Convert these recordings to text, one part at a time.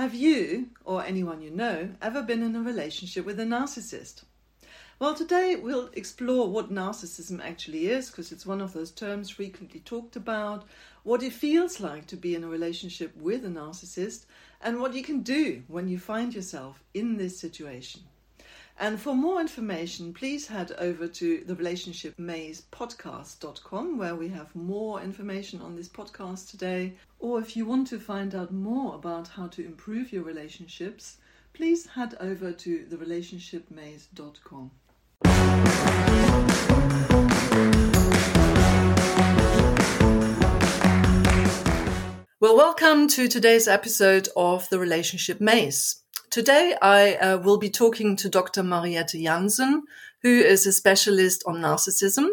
Have you, or anyone you know, ever been in a relationship with a narcissist? Well, today we'll explore what narcissism actually is, because it's one of those terms frequently talked about, what it feels like to be in a relationship with a narcissist, and what you can do when you find yourself in this situation. And for more information, please head over to the relationship maze podcast.com where we have more information on this podcast today. Or if you want to find out more about how to improve your relationships, please head over to the relationshipmaze.com. Well, welcome to today's episode of the Relationship Maze. Today, I uh, will be talking to Dr. Mariette Jansen, who is a specialist on narcissism.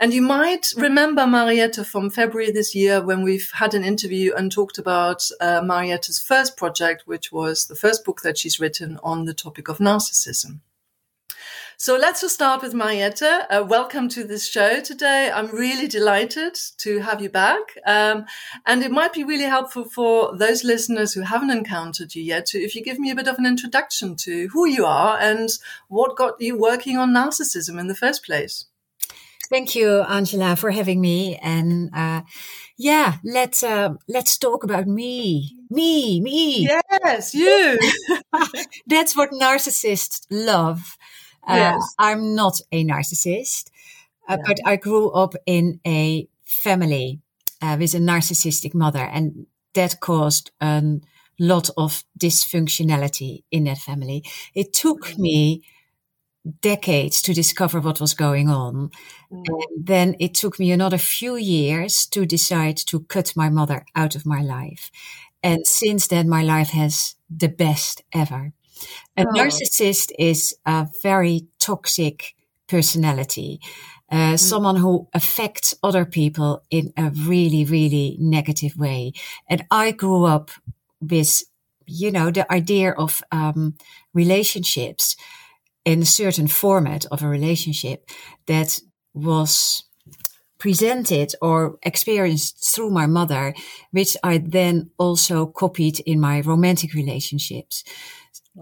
And you might remember Mariette from February this year when we've had an interview and talked about uh, Mariette's first project, which was the first book that she's written on the topic of narcissism. So let's just start with Mariette. Uh, welcome to this show today. I'm really delighted to have you back. Um, and it might be really helpful for those listeners who haven't encountered you yet to, if you give me a bit of an introduction to who you are and what got you working on narcissism in the first place. Thank you, Angela, for having me. And, uh, yeah, let's, uh, let's talk about me. Me, me. Yes, you. That's what narcissists love. Uh, yes. I'm not a narcissist, uh, but I grew up in a family uh, with a narcissistic mother, and that caused a lot of dysfunctionality in that family. It took mm-hmm. me decades to discover what was going on. Mm. And then it took me another few years to decide to cut my mother out of my life. And since then, my life has the best ever. A oh. narcissist is a very toxic personality. Uh, mm. Someone who affects other people in a really, really negative way. And I grew up with, you know, the idea of um, relationships in a certain format of a relationship that was presented or experienced through my mother, which I then also copied in my romantic relationships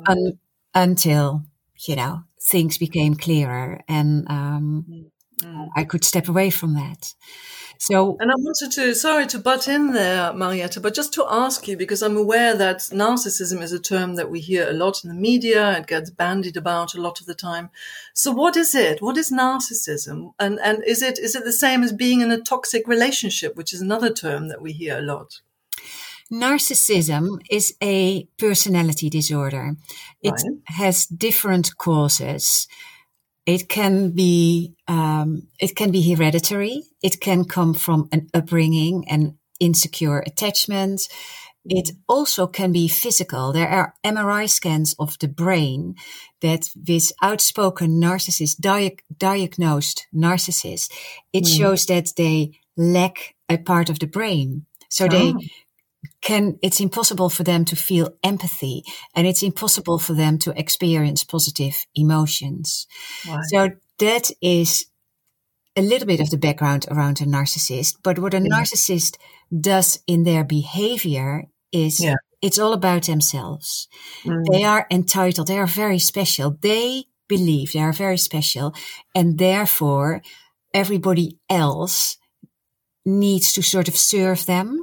un- until you know things became clearer and um, mm-hmm. I could step away from that. So, and I wanted to, sorry to butt in there, Mariette, but just to ask you, because I'm aware that narcissism is a term that we hear a lot in the media. It gets bandied about a lot of the time. So what is it? What is narcissism? And, and is it, is it the same as being in a toxic relationship, which is another term that we hear a lot? Narcissism is a personality disorder. It right. has different causes. It can be um, it can be hereditary. It can come from an upbringing and insecure attachment. It also can be physical. There are MRI scans of the brain that with outspoken narcissists, dia- diagnosed narcissists, it mm. shows that they lack a part of the brain. So oh. they can it's impossible for them to feel empathy and it's impossible for them to experience positive emotions so that is a little bit of the background around a narcissist but what a yeah. narcissist does in their behavior is yeah. it's all about themselves mm. they are entitled they are very special they believe they are very special and therefore everybody else needs to sort of serve them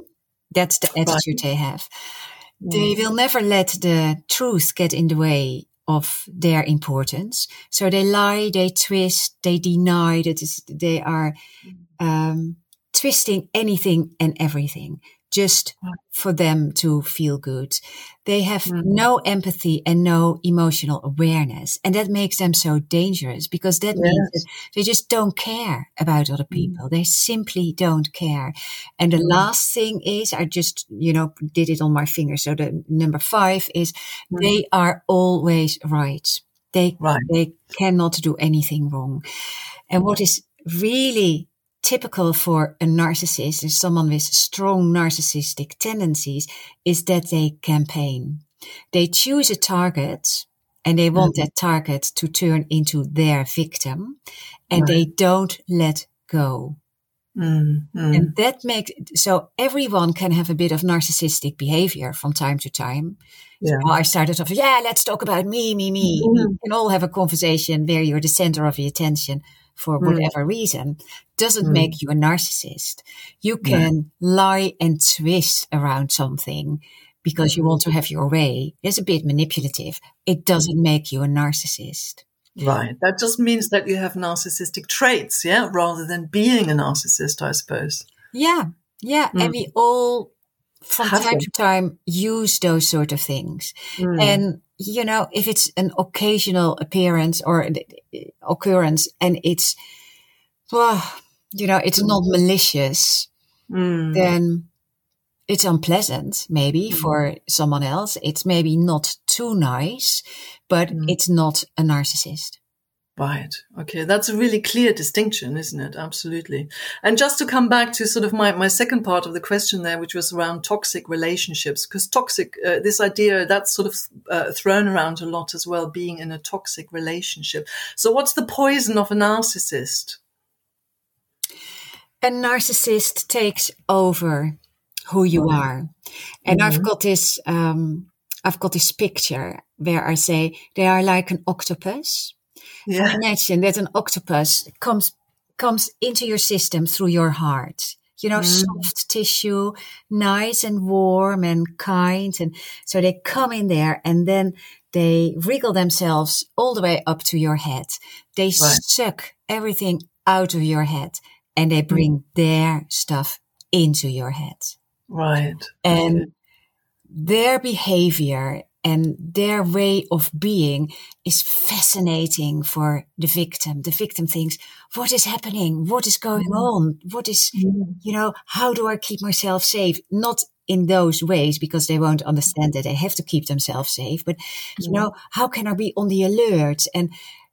that's the attitude right. they have. Mm. They will never let the truth get in the way of their importance. So they lie, they twist, they deny that they are mm. um, twisting anything and everything just for them to feel good. They have mm. no empathy and no emotional awareness. And that makes them so dangerous because that yes. means that they just don't care about other mm. people. Mm. They simply don't care. And the mm. last thing is, I just, you know, did it on my finger. So the number five is mm. they are always right. They, right. they cannot do anything wrong. And what is really typical for a narcissist and someone with strong narcissistic tendencies is that they campaign. They choose a target and they want mm-hmm. that target to turn into their victim and right. they don't let go. Mm-hmm. And that makes, so everyone can have a bit of narcissistic behavior from time to time. Yeah. So I started off, yeah, let's talk about me, me, me. Mm-hmm. We can all have a conversation where you're the center of the attention for mm. whatever reason. Doesn't mm. make you a narcissist. You can yeah. lie and twist around something because you want to have your way. It's a bit manipulative. It doesn't mm. make you a narcissist. Right. That just means that you have narcissistic traits, yeah, rather than being a narcissist, I suppose. Yeah. Yeah. Mm. And we all, from have time to time, use those sort of things. Mm. And, you know, if it's an occasional appearance or occurrence and it's, well, you know, it's not mm. malicious, mm. then it's unpleasant maybe mm. for someone else. It's maybe not too nice, but mm. it's not a narcissist. Right. Okay. That's a really clear distinction, isn't it? Absolutely. And just to come back to sort of my, my second part of the question there, which was around toxic relationships, because toxic, uh, this idea that's sort of uh, thrown around a lot as well, being in a toxic relationship. So what's the poison of a narcissist? A narcissist takes over who you are. And mm-hmm. I've got this, um, I've got this picture where I say they are like an octopus. Yeah. Imagine that an octopus comes, comes into your system through your heart. You know, mm. soft tissue, nice and warm and kind. And so they come in there and then they wriggle themselves all the way up to your head. They right. suck everything out of your head and they bring mm. their stuff into your head. Right. And their behavior and their way of being is fascinating for the victim. The victim thinks, what is happening? What is going mm. on? What is, mm. you know, how do I keep myself safe? Not in those ways because they won't understand that they have to keep themselves safe. But, you know, how can I be on the alert? And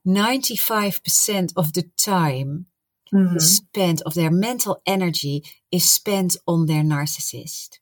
95% of the time, mm-hmm. spent of their mental energy is spent on their narcissist.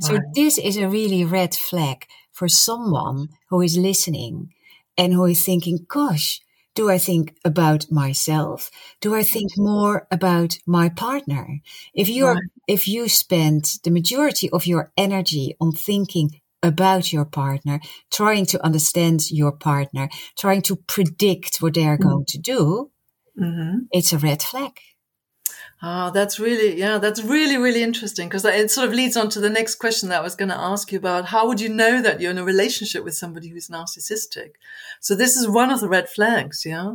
So this is a really red flag for someone who is listening and who is thinking, gosh, do I think about myself? Do I think more about my partner? If you're, right. if you spend the majority of your energy on thinking about your partner, trying to understand your partner, trying to predict what they are mm-hmm. going to do, mm-hmm. it's a red flag. Ah, that's really, yeah, that's really, really interesting because it sort of leads on to the next question that I was going to ask you about. How would you know that you're in a relationship with somebody who's narcissistic? So this is one of the red flags, yeah?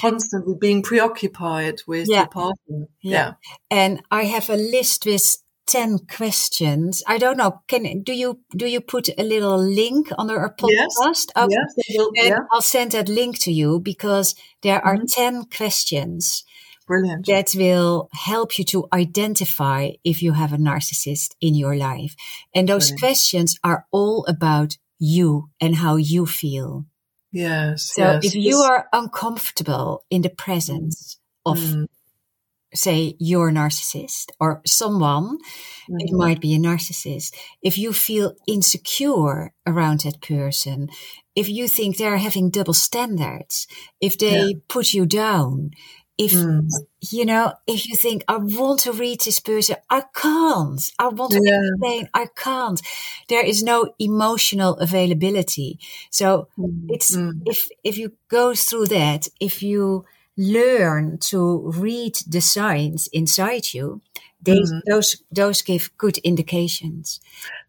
Constantly being preoccupied with yeah. your partner. Yeah. yeah. And I have a list with 10 questions. I don't know. Can, do you, do you put a little link under our podcast? Yes. Okay. Yes, will, yeah. I'll send that link to you because there are mm-hmm. 10 questions Brilliant. That will help you to identify if you have a narcissist in your life. And those Brilliant. questions are all about you and how you feel. Yes. So yes, if you are uncomfortable in the presence of, mm. say, your narcissist or someone, mm. it mm-hmm. might be a narcissist. If you feel insecure around that person, if you think they're having double standards, if they yeah. put you down, if mm. you know if you think i want to read this person i can't i want to yeah. explain i can't there is no emotional availability so mm. it's mm. if if you go through that if you learn to read the signs inside you they, mm-hmm. those those give good indications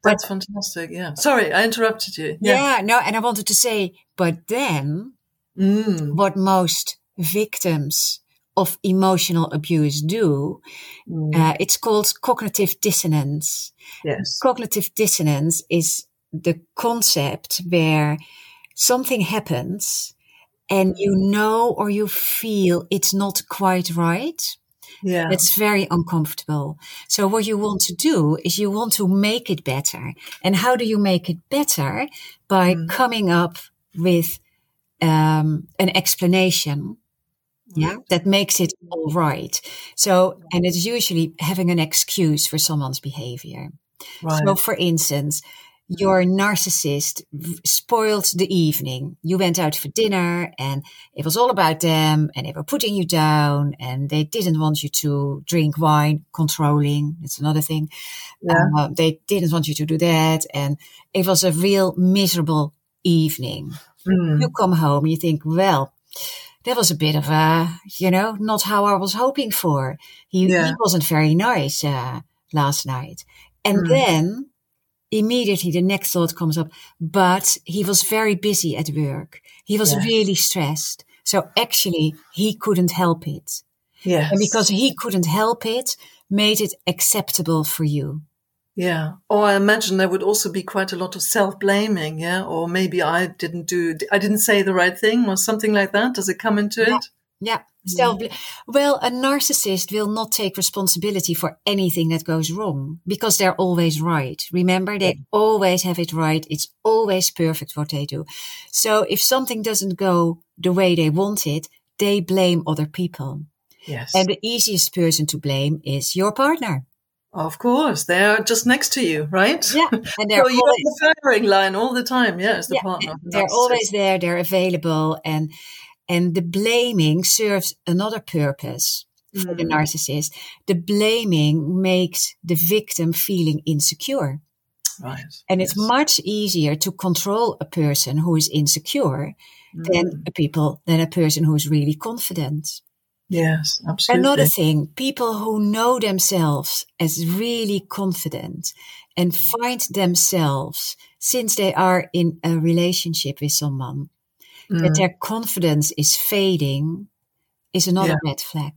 that's but, fantastic yeah sorry i interrupted you yeah. yeah no and i wanted to say but then mm. what most victims of emotional abuse do. Mm. Uh, it's called cognitive dissonance. Yes. Cognitive dissonance is the concept where something happens and you know or you feel it's not quite right. Yeah. It's very uncomfortable. So what you want to do is you want to make it better. And how do you make it better? By mm. coming up with um, an explanation yeah that makes it all right so and it's usually having an excuse for someone's behavior right. so for instance your narcissist spoiled the evening. You went out for dinner and it was all about them and they were putting you down and they didn't want you to drink wine, controlling. It's another thing. Yeah. Uh, they didn't want you to do that. And it was a real miserable evening. Mm. You come home, you think, well, that was a bit of a, you know, not how I was hoping for. He, yeah. he wasn't very nice uh, last night. And mm. then immediately the next thought comes up, but he was very busy at work. He was yes. really stressed. So actually he couldn't help it. Yes. And because he couldn't help it, made it acceptable for you. Yeah. Or I imagine there would also be quite a lot of self blaming. Yeah. Or maybe I didn't do, I didn't say the right thing or something like that. Does it come into yeah. it? Yeah. Mm. Self, well, a narcissist will not take responsibility for anything that goes wrong because they're always right. Remember, they always have it right. It's always perfect what they do. So if something doesn't go the way they want it, they blame other people. Yes. And the easiest person to blame is your partner. Of course, they are just next to you, right? Yeah, and they're so you're always, the firing line all the time. Yeah, the yeah, partner. They're always there. They're available, and and the blaming serves another purpose for mm. the narcissist. The blaming makes the victim feeling insecure. Right. And yes. it's much easier to control a person who is insecure mm. than a people than a person who is really confident. Yes, absolutely. Another thing, people who know themselves as really confident and find themselves since they are in a relationship with someone mm. that their confidence is fading is another yeah. red flag.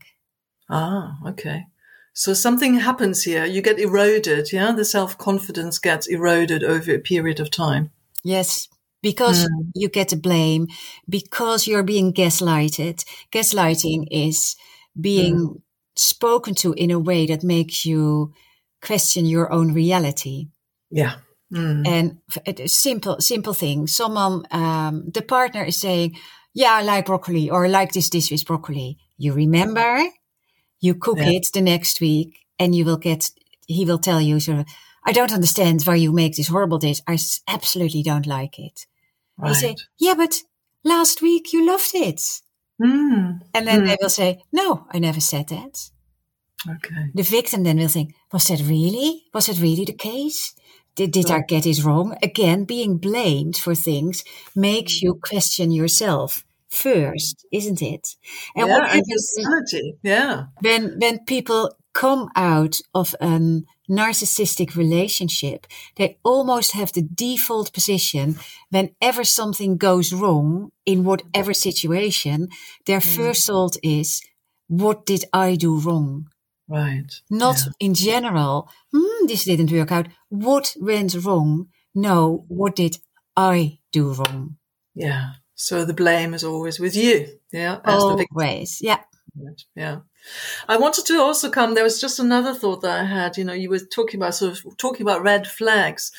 Ah, okay. So something happens here. You get eroded. Yeah. The self confidence gets eroded over a period of time. Yes. Because mm. you get the blame, because you're being gaslighted. Gaslighting is being mm. spoken to in a way that makes you question your own reality. Yeah. Mm. And a simple, simple thing. Someone, um, the partner is saying, yeah, I like broccoli or I like this dish with broccoli. You remember, you cook yeah. it the next week and you will get, he will tell you sort of, I don't understand why you make this horrible dish. I absolutely don't like it. Right. You say, yeah, but last week you loved it. Mm. And then mm. they will say, no, I never said that. Okay. The victim then will think, was that really? Was that really the case? Did, did I get it wrong? Again, being blamed for things makes you question yourself first, isn't it? And yeah, what happens yeah. when when people come out of a narcissistic relationship, they almost have the default position whenever something goes wrong in whatever situation, their mm. first thought is, what did I do wrong? Right. Not yeah. in general, hmm, this didn't work out. What went wrong? No, what did I do wrong? Yeah. So the blame is always with you. Yeah. As Always. Yeah. Yeah. I wanted to also come. There was just another thought that I had. You know, you were talking about sort of talking about red flags.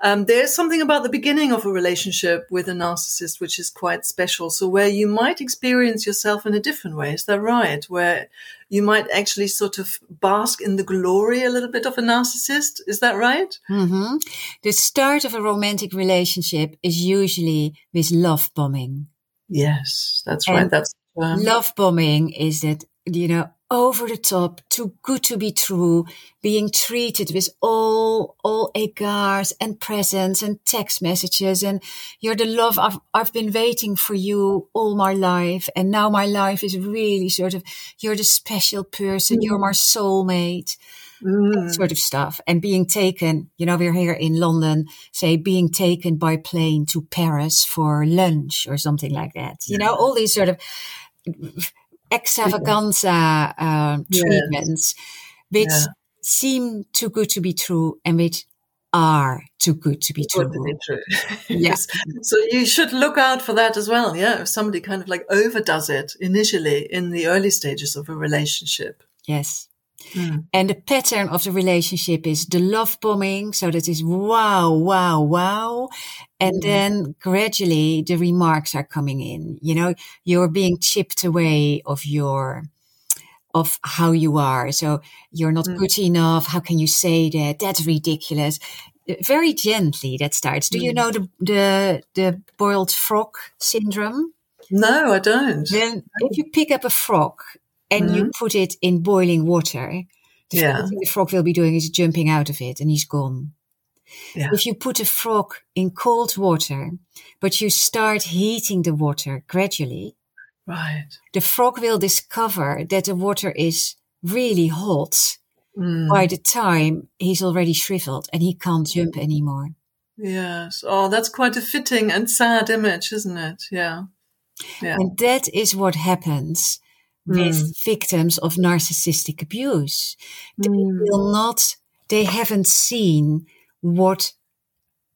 Um, there's something about the beginning of a relationship with a narcissist which is quite special. So where you might experience yourself in a different way. Is that right? Where you might actually sort of bask in the glory a little bit of a narcissist. Is that right? Mm-hmm. The start of a romantic relationship is usually with love bombing. Yes, that's and right. That's um, love bombing is that you know, over the top, too good to be true, being treated with all, all egards and presents and text messages. And you're the love I've, I've been waiting for you all my life. And now my life is really sort of, you're the special person. Mm. You're my soulmate. Mm. sort of stuff. And being taken, you know, we're here in London, say being taken by plane to Paris for lunch or something like that. You know, all these sort of, extravaganza uh, treatments, which yeah. seem too good to be true and which are too good to be true. To be true. yes. So you should look out for that as well. Yeah. If somebody kind of like overdoes it initially in the early stages of a relationship. Yes. Mm. And the pattern of the relationship is the love bombing. So that is wow, wow, wow. And mm. then gradually the remarks are coming in. You know, you're being chipped away of your, of how you are. So you're not mm. good enough. How can you say that? That's ridiculous. very gently that starts. Do you know the, the, the boiled frog syndrome? No, I don't. Then if you pick up a frog and mm. you put it in boiling water, the yeah. thing the frog will be doing is jumping out of it and he's gone. Yeah. If you put a frog in cold water, but you start heating the water gradually, right, the frog will discover that the water is really hot mm. by the time he's already shriveled and he can't jump anymore. Yes. Oh, that's quite a fitting and sad image, isn't it? Yeah. Yeah. And that is what happens with mm. victims of narcissistic abuse. They mm. will not, they haven't seen what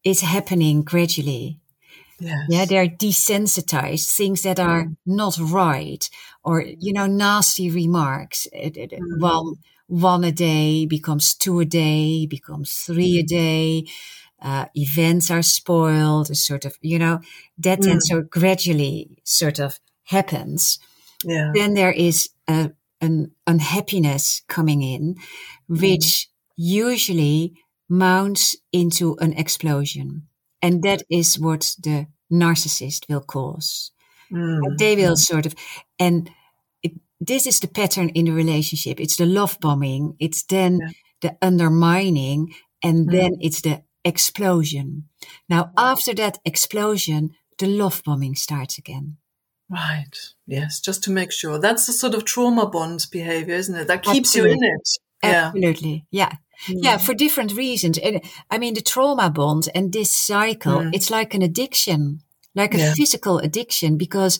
is happening gradually. Yes. Yeah, they're desensitized, things that are mm. not right, or, you know, nasty remarks. Mm. One, one a day becomes two a day, becomes three a mm. day. Uh, events are spoiled, sort of, you know, that and so gradually sort of happens. Yeah. Then there is a, an unhappiness coming in, which mm. usually mounts into an explosion. And that is what the narcissist will cause. Mm. They will sort of, and it, this is the pattern in the relationship. It's the love bombing. It's then yeah. the undermining and mm. then it's the explosion. Now, after that explosion, the love bombing starts again. Right. Yes. Just to make sure. That's the sort of trauma bond behavior, isn't it? That keeps Absolutely. you in it. Absolutely. Yeah. Mm. Yeah, for different reasons. And I mean, the trauma bond and this cycle, mm. it's like an addiction, like a yeah. physical addiction, because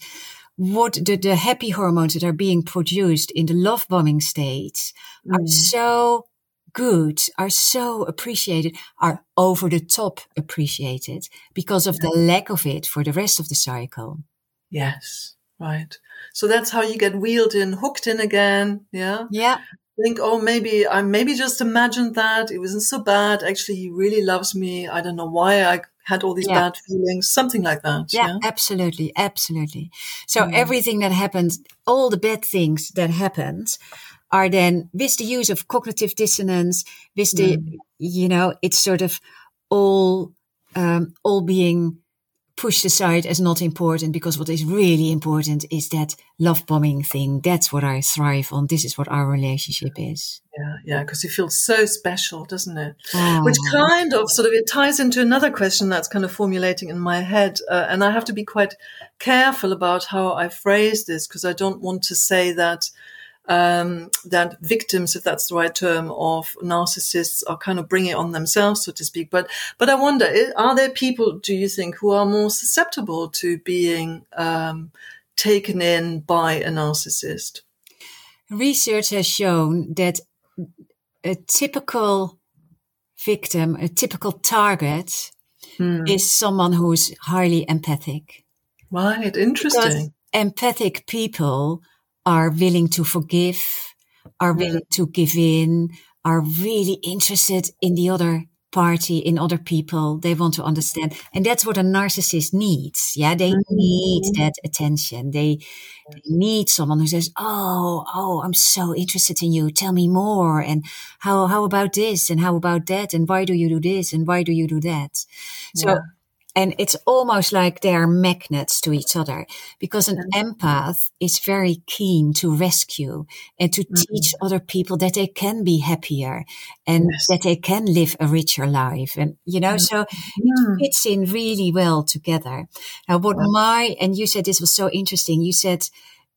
what the, the happy hormones that are being produced in the love bombing states mm. are so good, are so appreciated, are over the top appreciated because of yeah. the lack of it for the rest of the cycle. Yes, right. So that's how you get wheeled in, hooked in again. Yeah. Yeah think, oh, maybe I maybe just imagined that it wasn't so bad. Actually, he really loves me. I don't know why I had all these yeah. bad feelings, something like that. Yeah, yeah? absolutely, absolutely. So mm. everything that happens, all the bad things that happened, are then with the use of cognitive dissonance, with the, mm. you know, it's sort of all, um, all being pushed aside as not important because what is really important is that love bombing thing. That's what I thrive on. This is what our relationship is. Yeah, yeah, because it feels so special, doesn't it? Oh. Which kind of sort of it ties into another question that's kind of formulating in my head, uh, and I have to be quite careful about how I phrase this because I don't want to say that um, that victims, if that's the right term, of narcissists are kind of bringing it on themselves, so to speak. But but I wonder, are there people, do you think, who are more susceptible to being um, taken in by a narcissist? Research has shown that a typical victim, a typical target, hmm. is someone who is highly empathic. Right, interesting. Because empathic people are willing to forgive, are willing to give in, are really interested in the other party, in other people. They want to understand. And that's what a narcissist needs. Yeah. They mm-hmm. need that attention. They, they need someone who says, Oh, oh, I'm so interested in you. Tell me more. And how, how about this? And how about that? And why do you do this? And why do you do that? So yeah. And it's almost like they're magnets to each other because an mm-hmm. empath is very keen to rescue and to mm-hmm. teach other people that they can be happier and yes. that they can live a richer life. And, you know, mm-hmm. so it mm. fits in really well together. Now, what my, and you said this was so interesting. You said,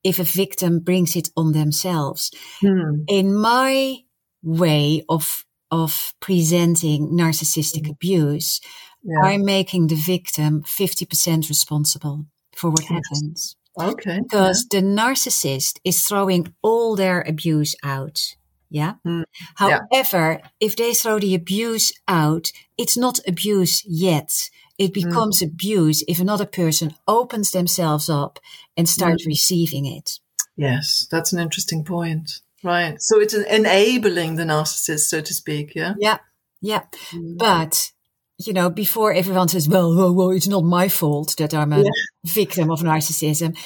if a victim brings it on themselves. Mm. In my way of of presenting narcissistic mm. abuse, yeah. I'm making the victim 50% responsible for what yes. happens. Okay. Because yeah. the narcissist is throwing all their abuse out. Yeah. Mm. However, yeah. if they throw the abuse out, it's not abuse yet. It mm. becomes mm. abuse if another person opens themselves up and starts mm. receiving it. Yes, that's an interesting point. Right. So it's enabling the narcissist, so to speak. Yeah. Yeah. Yeah. Mm. But you know, before everyone says, well, well, well, it's not my fault that I'm a yeah. victim of narcissism.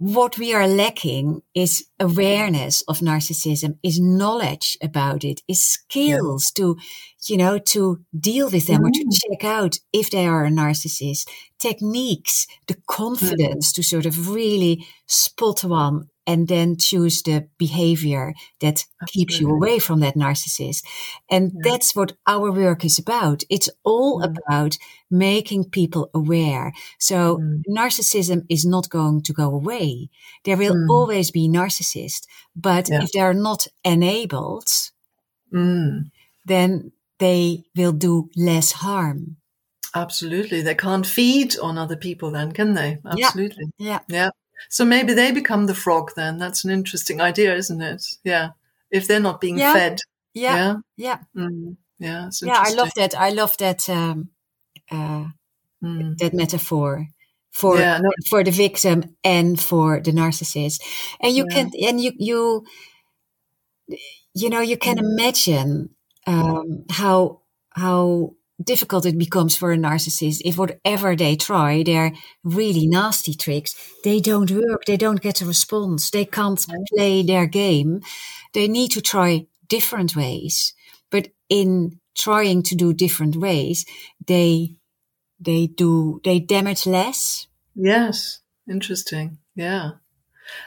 what we are lacking is awareness of narcissism, is knowledge about it, is skills yeah. to, you know, to deal with them mm. or to mm. check out if they are a narcissist, techniques, the confidence mm. to sort of really spot one and then choose the behavior that Absolutely. keeps you away from that narcissist. And yeah. that's what our work is about. It's all mm. about making people aware. So mm. narcissism is not going to go away. There will mm. always be narcissists, but yeah. if they're not enabled, mm. then they will do less harm. Absolutely. They can't feed on other people then, can they? Absolutely. Yeah. Yeah. So maybe they become the frog then. That's an interesting idea, isn't it? Yeah. If they're not being yeah. fed. Yeah. Yeah. Yeah. Mm. Yeah, yeah I love that. I love that um, uh, mm. that metaphor for yeah, no. for the victim and for the narcissist. And you yeah. can and you you you know you can mm. imagine um, how how difficult it becomes for a narcissist if whatever they try, they're really nasty tricks, they don't work, they don't get a response, they can't play their game. They need to try different ways. But in trying to do different ways, they they do they damage less. Yes. Interesting. Yeah.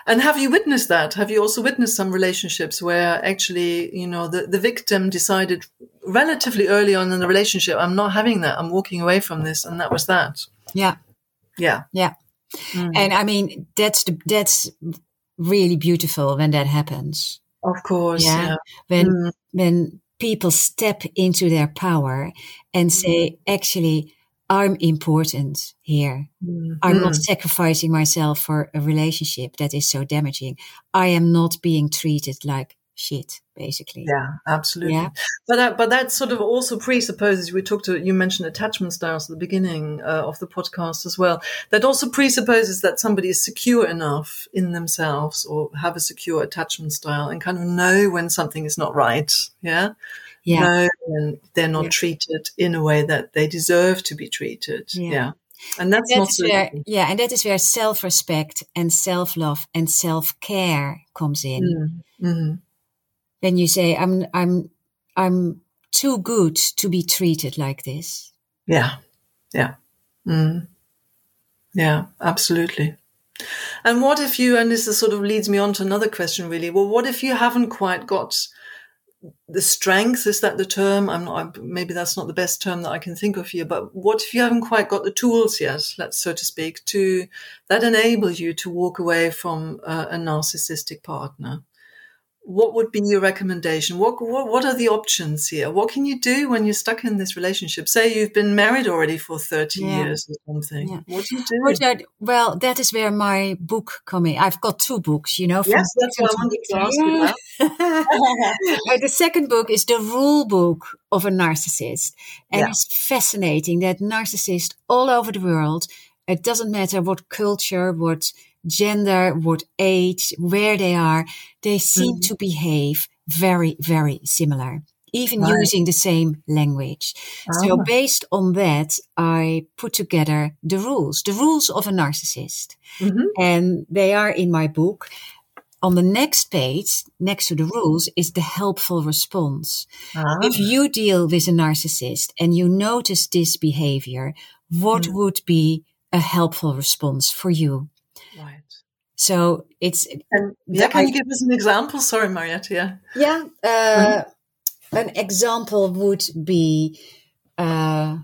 And have you witnessed that? Have you also witnessed some relationships where actually, you know, the, the victim decided relatively early on in the relationship, I'm not having that. I'm walking away from this. And that was that. Yeah. Yeah. Yeah. Mm. And I mean, that's the, that's really beautiful when that happens. Of course. Yeah. yeah. When, mm. when people step into their power and say, mm. actually, I'm important here. Mm. I'm not sacrificing myself for a relationship that is so damaging. I am not being treated like shit, basically. Yeah, absolutely. Yeah. But that, but that sort of also presupposes we talked to you mentioned attachment styles at the beginning uh, of the podcast as well. That also presupposes that somebody is secure enough in themselves or have a secure attachment style and kind of know when something is not right. Yeah yeah. know and they're not yeah. treated in a way that they deserve to be treated. Yeah. yeah. And that's, and that's where, yeah, and that is where self-respect and self-love and self-care comes in. Mm. Mm-hmm. When you say, "I'm, I'm, I'm too good to be treated like this." Yeah, yeah, mm. yeah, absolutely. And what if you? And this sort of leads me on to another question, really. Well, what if you haven't quite got the strength is that the term? I'm not maybe that's not the best term that i can think of here but what if you haven't quite got the tools yet let's so to speak to that enable you to walk away from a, a narcissistic partner what would be your recommendation? What, what, what are the options here? What can you do when you're stuck in this relationship? Say you've been married already for 30 yeah. years or something. Yeah. What do you do? well, that is where my book coming. I've got two books, you know. Yes, that's what I wanted to ask you about. Uh, the second book is the rule book of a narcissist. And yeah. it's fascinating that narcissists all over the world, it doesn't matter what culture, what gender, what age, where they are, they seem mm. to behave very, very similar, even right. using the same language. Oh. So based on that, I put together the rules, the rules of a narcissist. Mm-hmm. And they are in my book. On the next page, next to the rules, is the helpful response. Ah. If you deal with a narcissist and you notice this behavior, what mm. would be a helpful response for you? So it's. And, yeah, can I, you give us an example? Sorry, Mariette. Yeah. Yeah. Uh, mm-hmm. An example would be uh,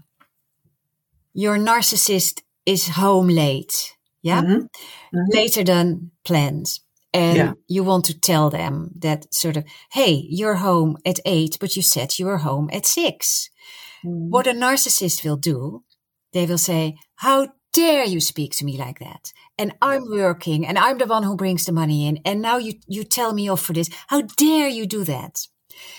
your narcissist is home late. Yeah. Mm-hmm. Mm-hmm. Later than planned. And yeah. you want to tell them that sort of, hey, you're home at eight, but you said you were home at 6 mm-hmm. What a narcissist will do, they will say, how dare you speak to me like that? And I'm working and I'm the one who brings the money in. And now you, you tell me off for this. How dare you do that?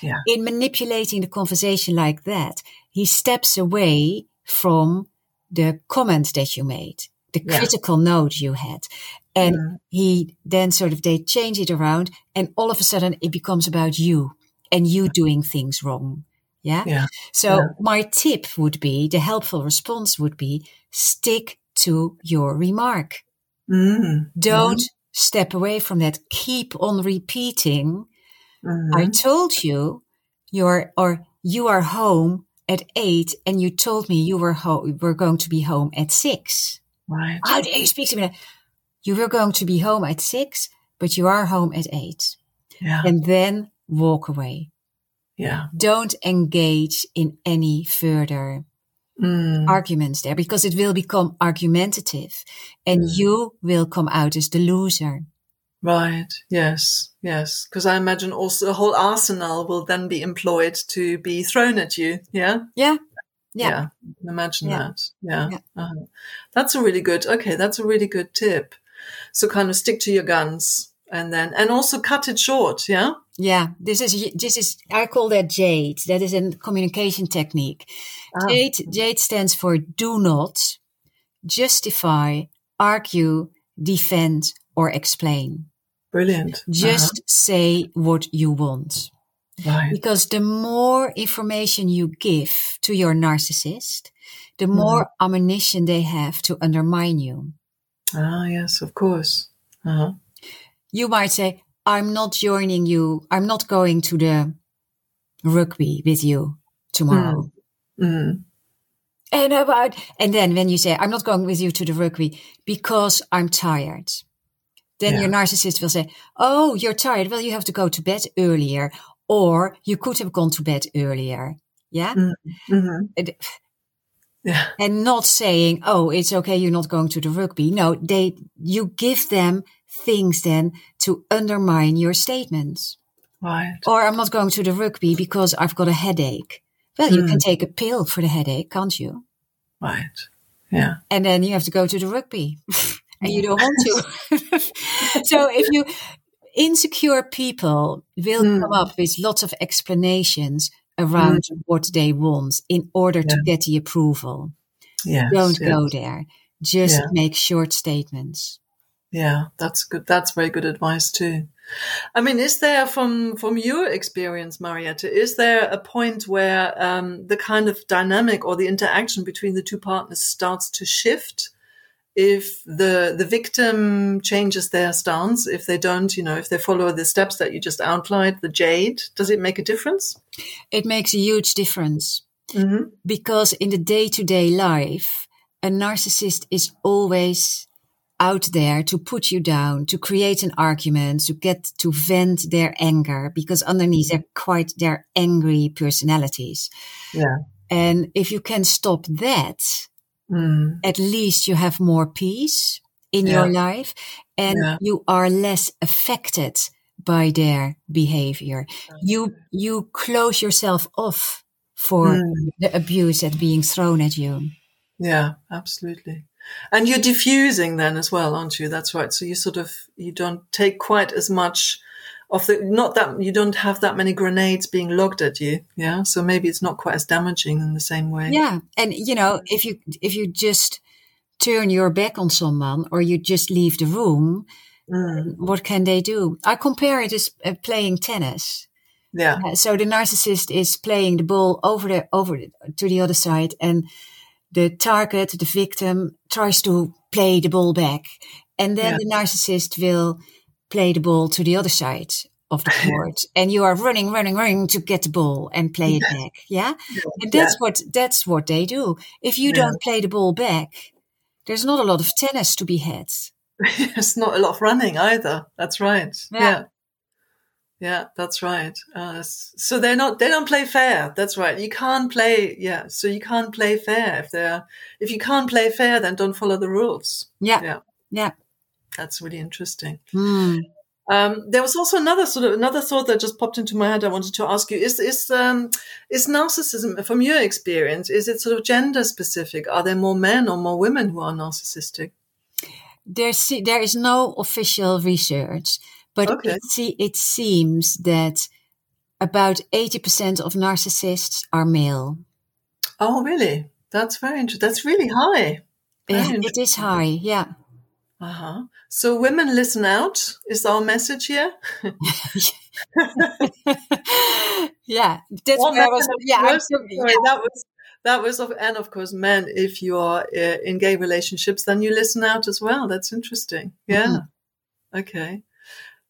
Yeah. In manipulating the conversation like that, he steps away from the comment that you made, the yeah. critical note you had. And mm. he then sort of, they change it around and all of a sudden it becomes about you and you doing things wrong. Yeah. yeah. So yeah. my tip would be the helpful response would be stick to your remark. Mm. Don't mm. step away from that. Keep on repeating. Mm-hmm. I told you you're, or you are home at eight and you told me you were home, were going to be home at six. Right. How dare you speak to me? You were going to be home at six, but you are home at eight. Yeah. And then walk away. Yeah. Don't engage in any further mm. arguments there because it will become argumentative and mm. you will come out as the loser. Right. Yes. Yes. Because I imagine also the whole arsenal will then be employed to be thrown at you. Yeah. Yeah. Yeah. yeah. Imagine yeah. that. Yeah. yeah. Uh-huh. That's a really good, okay. That's a really good tip. So kind of stick to your guns and then, and also cut it short. Yeah. Yeah. This is, this is, I call that jade. That is a communication technique. Ah. Jade, jade stands for do not justify, argue, defend, or explain. Brilliant. Just uh-huh. say what you want. Right. Because the more information you give to your narcissist, the mm-hmm. more mm. ammunition they have to undermine you. Ah, yes, of course. Uh-huh. You might say, I'm not joining you. I'm not going to the rugby with you tomorrow. Mm. Mm. And about, and then when you say, I'm not going with you to the rugby because I'm tired then yeah. your narcissist will say, Oh, you're tired. Well, you have to go to bed earlier, or you could have gone to bed earlier. Yeah. Mm-hmm. mm-hmm. yeah. And not saying, Oh, it's okay. You're not going to the rugby. No, they, you give them things then to undermine your statements. Right. Or I'm not going to the rugby because I've got a headache. Well, mm. you can mm. take a pill for the headache, can't you? Right. Yeah. And then you have to go to the rugby. and you don't want to. so if you insecure people will mm. come up with lots of explanations around mm. what they want in order yeah. to get the approval. Yes, don't yes. go there. Just yeah. make short statements. Yeah, that's good. That's very good advice too. I mean, is there from from your experience, Marietta, is there a point where um, the kind of dynamic or the interaction between the two partners starts to shift? if the the victim changes their stance if they don't you know if they follow the steps that you just outlined the jade does it make a difference it makes a huge difference mm-hmm. because in the day-to-day life a narcissist is always out there to put you down to create an argument to get to vent their anger because underneath they're quite they're angry personalities yeah and if you can stop that mm. at least you have more peace in yeah. your life and yeah. you are less affected by their behavior. You, you close yourself off for mm. the abuse that's being thrown at you. Yeah, absolutely. And you're diffusing then as well, aren't you? That's right. So you sort of, you don't take quite as much of the not that you don't have that many grenades being logged at you yeah so maybe it's not quite as damaging in the same way yeah and you know if you if you just turn your back on someone or you just leave the room mm. what can they do i compare it as uh, playing tennis yeah uh, so the narcissist is playing the ball over the over the, to the other side and the target the victim tries to play the ball back. And then yeah. the narcissist will play the ball to the other side of the court. And you are running running running to get the ball and play it back. Yeah, yeah. and that's yeah. what that's what they do. If you don't play the ball back there's not a lot of tennis to be had. There's not a lot of running either. That's right. Yeah yeah, that's right. Uh, so they're not, they don't play fair. That's right. You can't play, yeah. So you can't play fair if they're, if you can't play fair, then don't follow the rules. Yeah. Yeah. Yeah. That's really interesting. Mm. Um, there was also another sort of another thought that just popped into my head. I wanted to ask you: Is is um, is narcissism, from your experience, is it sort of gender specific? Are there more men or more women who are narcissistic? There, there is no official research, but okay. it, it seems that about eighty percent of narcissists are male. Oh, really? That's very interesting. That's really high. Very yeah, it is high. Yeah. Uh huh. So women listen out is our message here. yeah, that's where was. Yeah, sorry, yeah, that was that was of, and of course, men. If you are uh, in gay relationships, then you listen out as well. That's interesting. Yeah. Mm-hmm. Okay.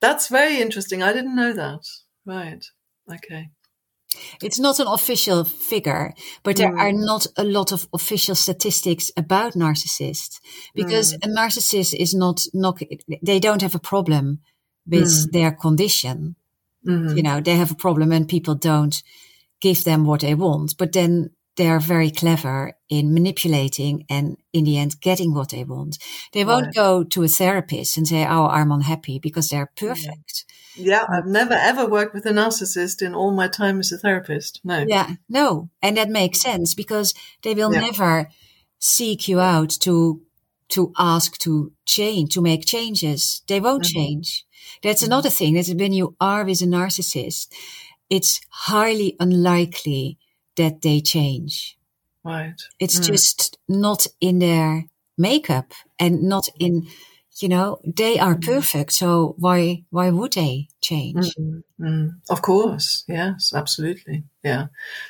That's very interesting. I didn't know that. Right. Okay. It's not an official figure, but there mm. are not a lot of official statistics about narcissists because mm. a narcissist is not, not, they don't have a problem with mm. their condition. Mm-hmm. You know, they have a problem and people don't give them what they want, but then they are very clever in manipulating and in the end getting what they want. They won't right. go to a therapist and say, Oh, I'm unhappy because they're perfect. Yeah. I've never ever worked with a narcissist in all my time as a therapist. No. Yeah. No. And that makes sense because they will yeah. never seek you out to, to ask to change, to make changes. They won't mm-hmm. change. That's mm-hmm. another thing that when you are with a narcissist, it's highly unlikely that they change. Right. It's mm. just not in their makeup and not in, you know, they are mm. perfect. So why, why would they change? Mm, mm, of course. Yes, absolutely. Yeah.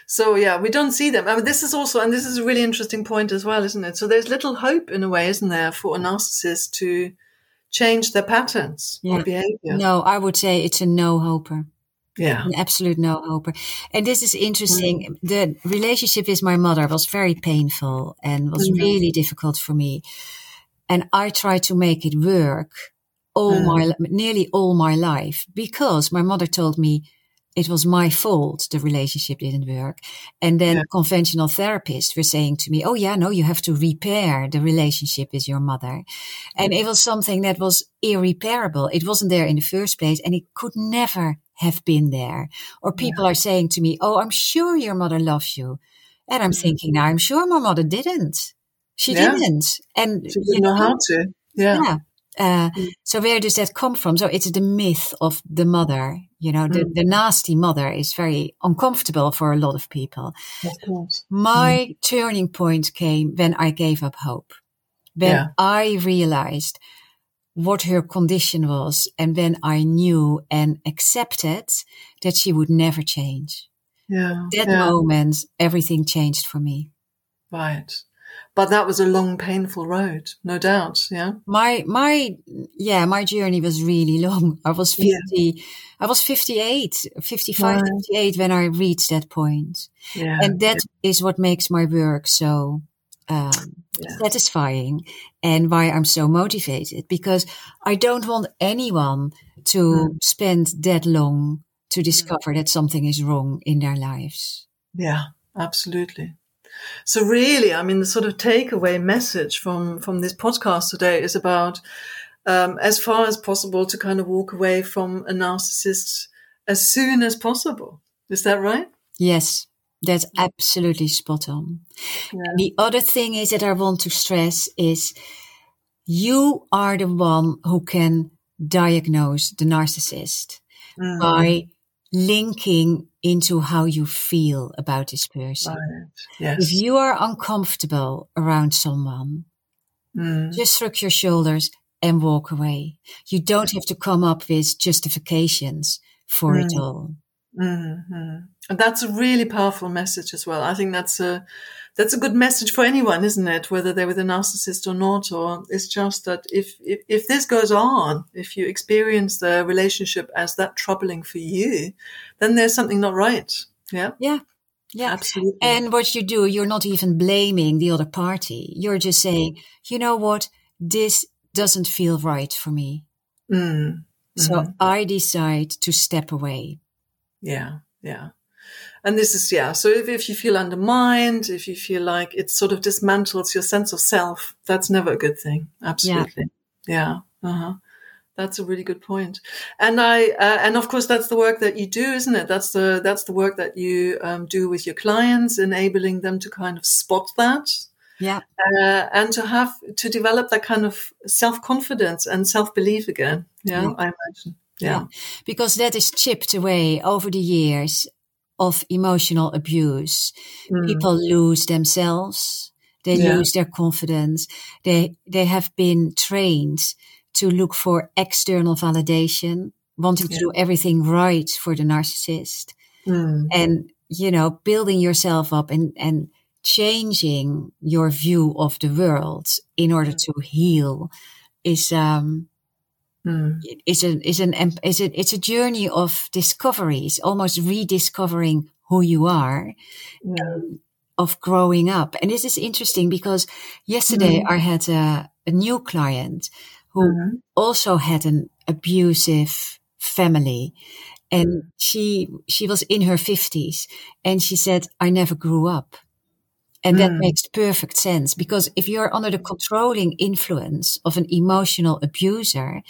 So yeah, we don't see them. I mean, this is also, and this is a really interesting point as well, isn't it? So there's little hope in a way, isn't there, for a narcissist to change their patterns yeah. or behavior? No, I would say it's a no hoper. Yeah. An absolute no hoper. And this is interesting. Mm. The relationship with my mother was very painful and was mm. really difficult for me. And I tried to make it work all mm. my, nearly all my life because my mother told me it was my fault the relationship didn't work. And then yeah. conventional therapists were saying to me, Oh yeah, no, you have to repair the relationship with your mother. And it was something that was irreparable. It wasn't there in the first place and it could never have been there. Or people yeah. are saying to me, Oh, I'm sure your mother loves you. And I'm mm. thinking, now I'm sure my mother didn't. She yeah. didn't. And she didn't you know, know how to. Yeah. yeah. Uh, mm. So where does that come from? So it's the myth of the mother. You know, the, mm. the nasty mother is very uncomfortable for a lot of people. Of course. My mm. turning point came when I gave up hope. When yeah. I realized what her condition was and when I knew and accepted that she would never change. Yeah. That yeah. moment, everything changed for me. Right. But that was a long, painful road, no doubt. Yeah. My, my, yeah, my journey was really long. I was 50, yeah. I was 58, 55, 58 when I reached that point. Yeah. And that yeah. is what makes my work so, um, satisfying and why I'm so motivated because I don't want anyone to mm. spend that long to discover mm. that something is wrong in their lives. Yeah, absolutely. So really, I mean, the sort of takeaway message from, from this podcast today is about, um, as far as possible to kind of walk away from a narcissist as soon as possible. Is that right? Yes, that's absolutely spot on. Yeah. The other thing is that I want to stress is you are the one who can diagnose the narcissist mm. by linking into how you feel about this person. Right. Yes. If you are uncomfortable around someone, mm. just shrug your shoulders and walk away. You don't have to come up with justifications for mm. it all. Mm-hmm. And that's a really powerful message as well. I think that's a that's a good message for anyone, isn't it? Whether they're with a narcissist or not, or it's just that if, if, if this goes on, if you experience the relationship as that troubling for you, then there's something not right. Yeah. Yeah. Yeah. Absolutely. And what you do, you're not even blaming the other party. You're just saying, mm. you know what? This doesn't feel right for me. Mm. So mm-hmm. I decide to step away. Yeah. Yeah. And this is, yeah. So if, if you feel undermined, if you feel like it sort of dismantles your sense of self, that's never a good thing. Absolutely. Yeah. yeah. Uh-huh. That's a really good point. And I, uh, and of course, that's the work that you do, isn't it? That's the, that's the work that you um, do with your clients, enabling them to kind of spot that. Yeah. Uh, and to have, to develop that kind of self confidence and self belief again. Yeah, yeah, I imagine. Yeah. yeah. Because that is chipped away over the years of emotional abuse. Mm. People lose themselves. They yeah. lose their confidence. They, they have been trained to look for external validation, wanting yeah. to do everything right for the narcissist. Mm. And, you know, building yourself up and, and changing your view of the world in order to heal is, um, mm. is a is an is a it's a journey of discoveries, almost rediscovering who you are, um, of growing up. And this is interesting because yesterday mm. I had a, a, new client who mm-hmm. also had an abusive family. And mm. she, she was in her fifties and she said, I never grew up. And that mm. makes perfect sense because if you're under the controlling influence of an emotional abuser,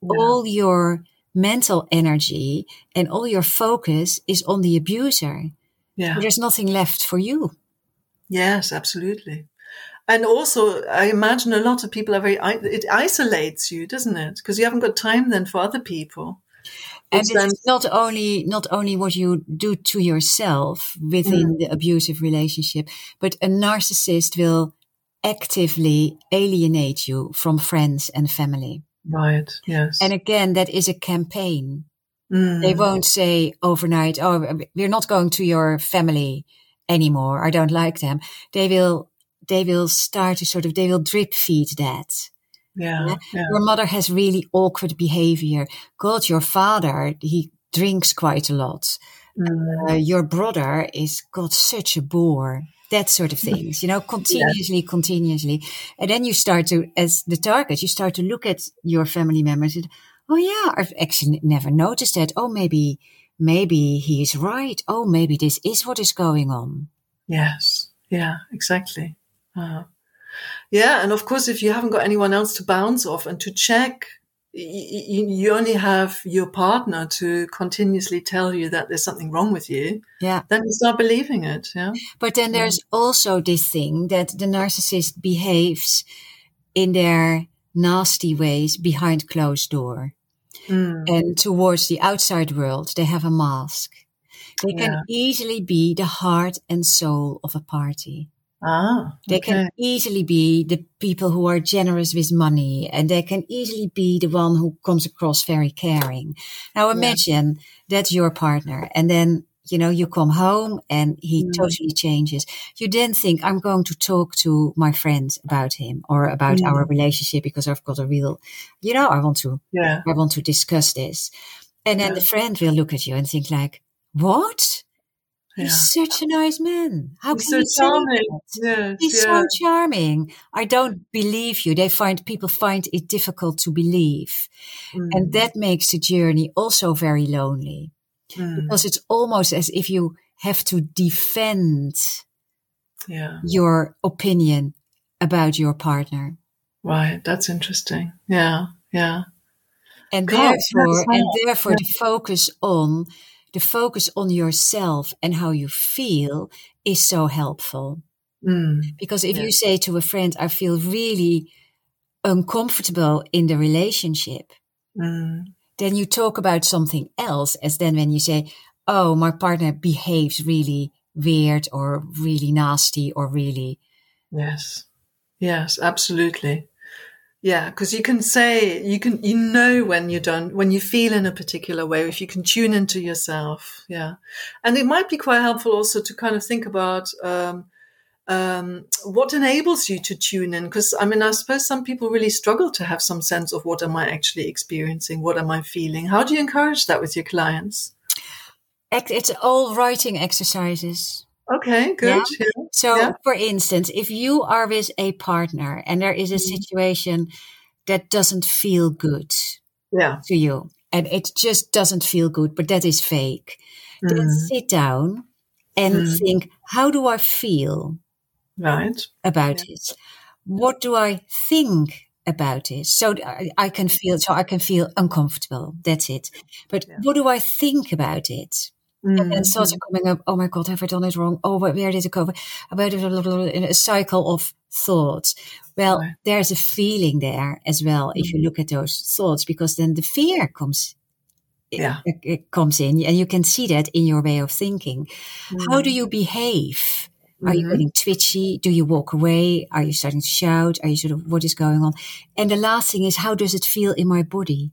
yeah. all your mental energy and all your focus is on the abuser. Yeah. There's nothing left for you. Yes, absolutely. And also, I imagine a lot of people are very, it isolates you, doesn't it? Because you haven't got time then for other people. And it's not only, not only what you do to yourself within mm. the abusive relationship, but a narcissist will actively alienate you from friends and family. Right. Yes. And again, that is a campaign. Mm. They won't say overnight, Oh, we're not going to your family anymore. I don't like them. They will, they will start to sort of, they will drip feed that. Yeah, yeah. Your mother has really awkward behavior. God, your father, he drinks quite a lot. Mm. Uh, your brother is got such a bore. That sort of things, you know, continuously, yeah. continuously. And then you start to, as the target, you start to look at your family members. And, oh yeah, I've actually never noticed that. Oh, maybe maybe he is right. Oh, maybe this is what is going on. Yes. Yeah, exactly. Uh, yeah. And of course, if you haven't got anyone else to bounce off and to check, you, you only have your partner to continuously tell you that there's something wrong with you. Yeah. Then you start believing it. Yeah. But then there's yeah. also this thing that the narcissist behaves in their nasty ways behind closed door. Mm. And towards the outside world, they have a mask. They yeah. can easily be the heart and soul of a party. Ah, they can easily be the people who are generous with money and they can easily be the one who comes across very caring. Now imagine yeah. that's your partner and then you know, you come home and he mm. totally changes. You then think, I'm going to talk to my friends about him or about mm. our relationship because I've got a real, you know, I want to, yeah. I want to discuss this. And then yeah. the friend will look at you and think like, what? Yeah. He's such a nice man. How He's can so you charming. Yes, He's yeah. so charming. I don't believe you. They find people find it difficult to believe. Mm. And that makes the journey also very lonely mm. because it's almost as if you have to defend yeah. your opinion about your partner. Right. That's interesting. Yeah. Yeah. And God, therefore, and therefore yeah. the focus on the focus on yourself and how you feel is so helpful. Mm. Because if yeah. you say to a friend, I feel really uncomfortable in the relationship, mm then you talk about something else as then when you say, Oh, my partner behaves really weird or really nasty or really. Yes. Yes, absolutely. Yeah, because you can say you can you know when you don't when you feel in a particular way if you can tune into yourself. Yeah, and it might be quite helpful also to kind of think about um, um, what enables you to tune in? Because I mean, I suppose some people really struggle to have some sense of what am I actually experiencing? What am I feeling? How do you encourage that with your clients? It's all writing exercises. Okay, good. Yeah? Yeah. So, yeah. for instance, if you are with a partner and there is a mm-hmm. situation that doesn't feel good yeah. to you, and it just doesn't feel good, but that is fake, mm. then sit down and mm. think, how do I feel? right about it what do i think about it so I, I, can feel so i can feel uncomfortable that's it but what do i think about it mm-hmm. and then starts coming up oh my god have i done it wrong oh where did it go about in a cycle of thoughts well right. there's a feeling there as well mm-hmm. if you mm-hmm. look at those thoughts because then the fear comes yeah. it, it comes in and you can see that in your way of thinking mm-hmm. how do you behave are mm-hmm. you getting twitchy? Do you walk away? Are you starting to shout? Are you sort of, what is going on? And the last thing is, how does it feel in my body?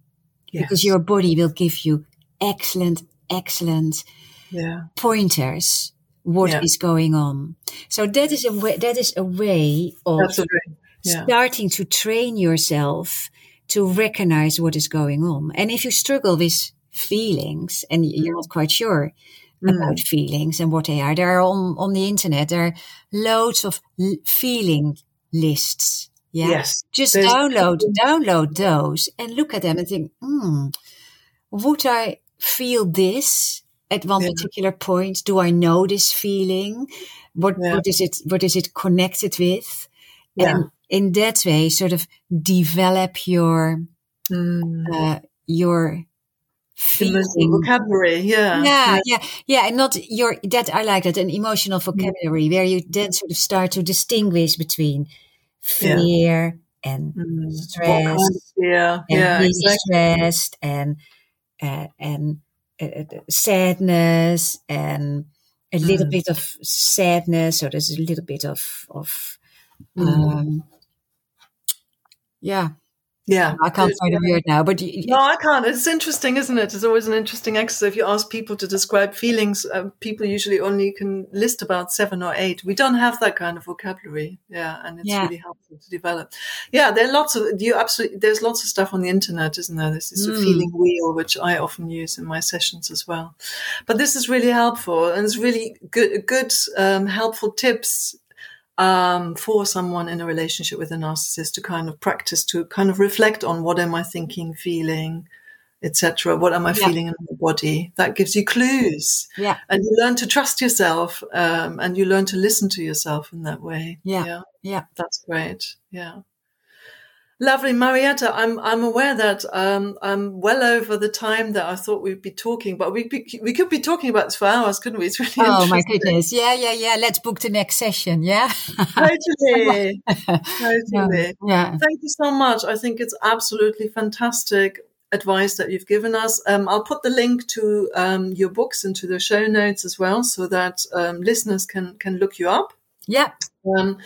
Yes. Because your body will give you excellent, excellent yeah. pointers What yeah. is going on. So that is a way, that is a way of a way. Yeah. starting to train yourself to recognize what is going on. And if you struggle with feelings and you're not quite sure mm. about feelings and what they are, there are on, on the internet, there are loads of feeling lists. Yeah. Yes. Just There's- download, download those and look at them and think, hmm, would I feel this at one yeah. particular point? Do I know this feeling? What, yeah. what is it, what is it connected with? Yeah. And in that way, sort of develop your, mm. uh, your feeling vocabulary. Yeah. yeah. Yeah. Yeah. And not your, that I like that, an emotional vocabulary where you then sort of start to distinguish between fear and mm. stress. yeah? And yeah. Being exactly. stressed and, uh, and uh, uh, sadness and a little mm. bit of sadness. So there's a little bit of, of, mm. um, yeah, yeah. I can't find a word now, but you, no, I can't. It's interesting, isn't it? It's always an interesting exercise. If you ask people to describe feelings, uh, people usually only can list about seven or eight. We don't have that kind of vocabulary. Yeah. And it's yeah. really helpful to develop. Yeah. There are lots of, you absolutely, there's lots of stuff on the internet, isn't there? This is mm. a feeling wheel, which I often use in my sessions as well. But this is really helpful and it's really good, good, um, helpful tips um, for someone in a relationship with a narcissist to kind of practice to kind of reflect on what am I thinking, feeling, etc. What am I yeah. feeling in my body? That gives you clues. Yeah, and you learn to trust yourself, um, and you learn to listen to yourself in that way. Yeah, yeah, yeah. that's great. Yeah. Lovely, Mariette. I'm I'm aware that um, I'm well over the time that I thought we'd be talking, but we be, we could be talking about this for hours, couldn't we? It's really oh my goodness, yeah, yeah, yeah. Let's book the next session. Yeah, totally, totally. Yeah. Thank you so much. I think it's absolutely fantastic advice that you've given us. Um, I'll put the link to um, your books into the show notes as well, so that um, listeners can can look you up. Yeah. Um,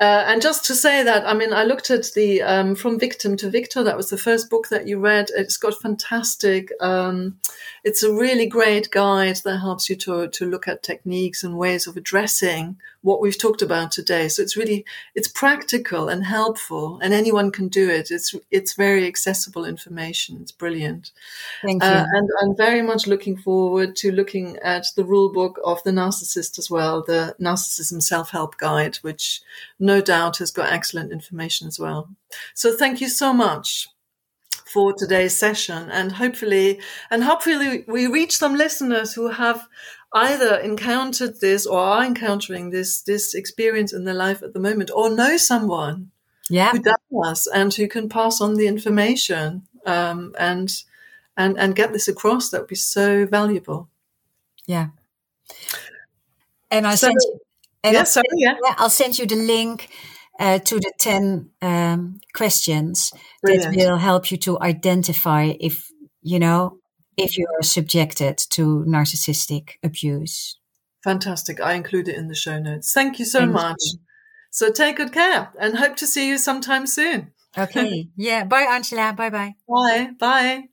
uh, and just to say that, I mean, I looked at the um, From Victim to Victor. That was the first book that you read. It's got fantastic. Um, it's a really great guide that helps you to to look at techniques and ways of addressing what we've talked about today. So it's really it's practical and helpful, and anyone can do it. It's it's very accessible information. It's brilliant. Thank you. Uh, and I'm very much looking forward to looking at the rule book of the narcissist as well, the Narcissism Self Help Guide, which no doubt has got excellent information as well. So thank you so much for today's session and hopefully and hopefully we reach some listeners who have either encountered this or are encountering this this experience in their life at the moment or know someone yeah. who does and who can pass on the information um, and and and get this across that would be so valuable yeah and i so, sent you, and yeah, sorry, yeah. I'll send you the link uh, to the 10 um, questions Brilliant. that will help you to identify if, you know, if you are subjected to narcissistic abuse. Fantastic. I include it in the show notes. Thank you so Thank much. You. So take good care and hope to see you sometime soon. Okay. yeah. Bye, Angela. Bye bye. Bye. Bye.